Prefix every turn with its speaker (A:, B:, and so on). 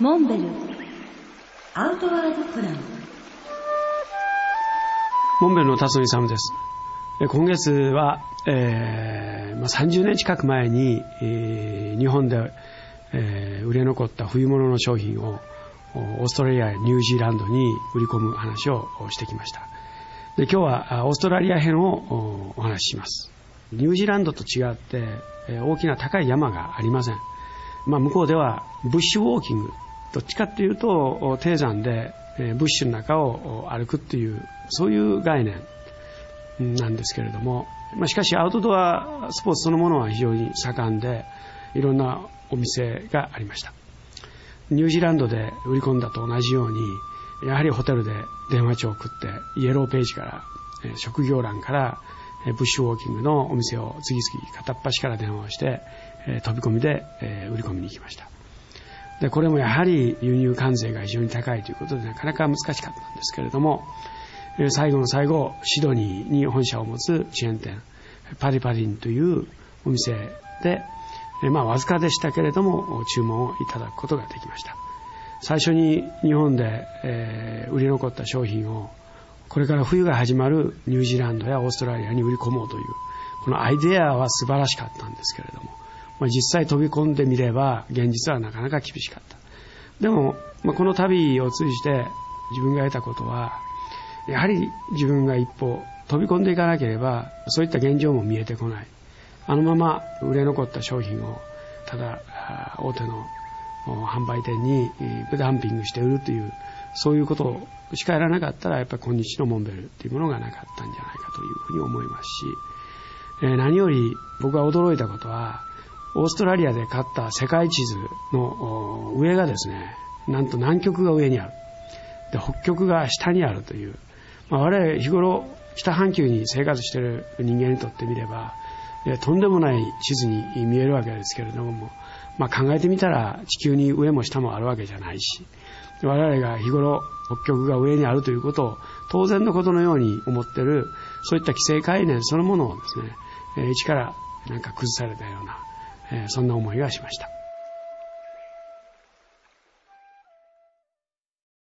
A: モンベルアウトワードプラン
B: モンベルの辰巳勇です。今月は、えーまあ、30年近く前に、えー日本で、えー売れ残った冬物の商品をオーストラリアやニュージーランドに売り込む話をしてきました。で今日はオーストラリア編をお話しします。ニュージーランドと違って、大きな高い山がありません。まあ、向こうではブッシュウォーキング。どっちかっていうと低山で、ブッシュの中を歩くっていうそういう概念なんですけれども、まあ、しかしアウトドアスポーツそのものは非常に盛んでいろんなお店がありました。ニュージーランドで売り込んだと同じようにやはりホテルで電話帳を送ってイエローページから職業欄からブッシュウォーキングのお店を次々片っ端から電話をして飛び込みで売り込みに行きました。でこれもやはり輸入関税が非常に高いということでなかなか難しかったんですけれども最後の最後シドニーに本社を持つチェーン店パリパリンというお店で、まあ、わずかでしたけれども注文をいただくことができました。最初に日本で、え売り残った商品をこれから冬が始まるニュージーランドやオーストラリアに売り込もうというこのアイデアは素晴らしかったんですけれども、まあ、実際飛び込んでみれば現実はなかなか厳しかった。でも、まあ、この旅を通じて自分が得たことはやはり自分が一歩飛び込んでいかなければそういった現状も見えてこない。あのまま売れ残った商品をただ大手の販売店にダンピングして売るというそういうことしかやらなかったらやっぱり今日のモンベルというものがなかったんじゃないかというふうに思いますし、えー何より僕が驚いたことはオーストラリアで買った世界地図の上がですねなんと南極が上にある。で北極が下にあるという、まあ、我々日頃北半球に生活している人間にとってみればとんでもない地図に見えるわけですけれども、まあ、考えてみたら地球に上も下もあるわけじゃないし我々が日頃北極が上にあるということを当然のことのように思ってるそういった規制概念そのものをですね一からなんか崩されたような、そんな思いがしました。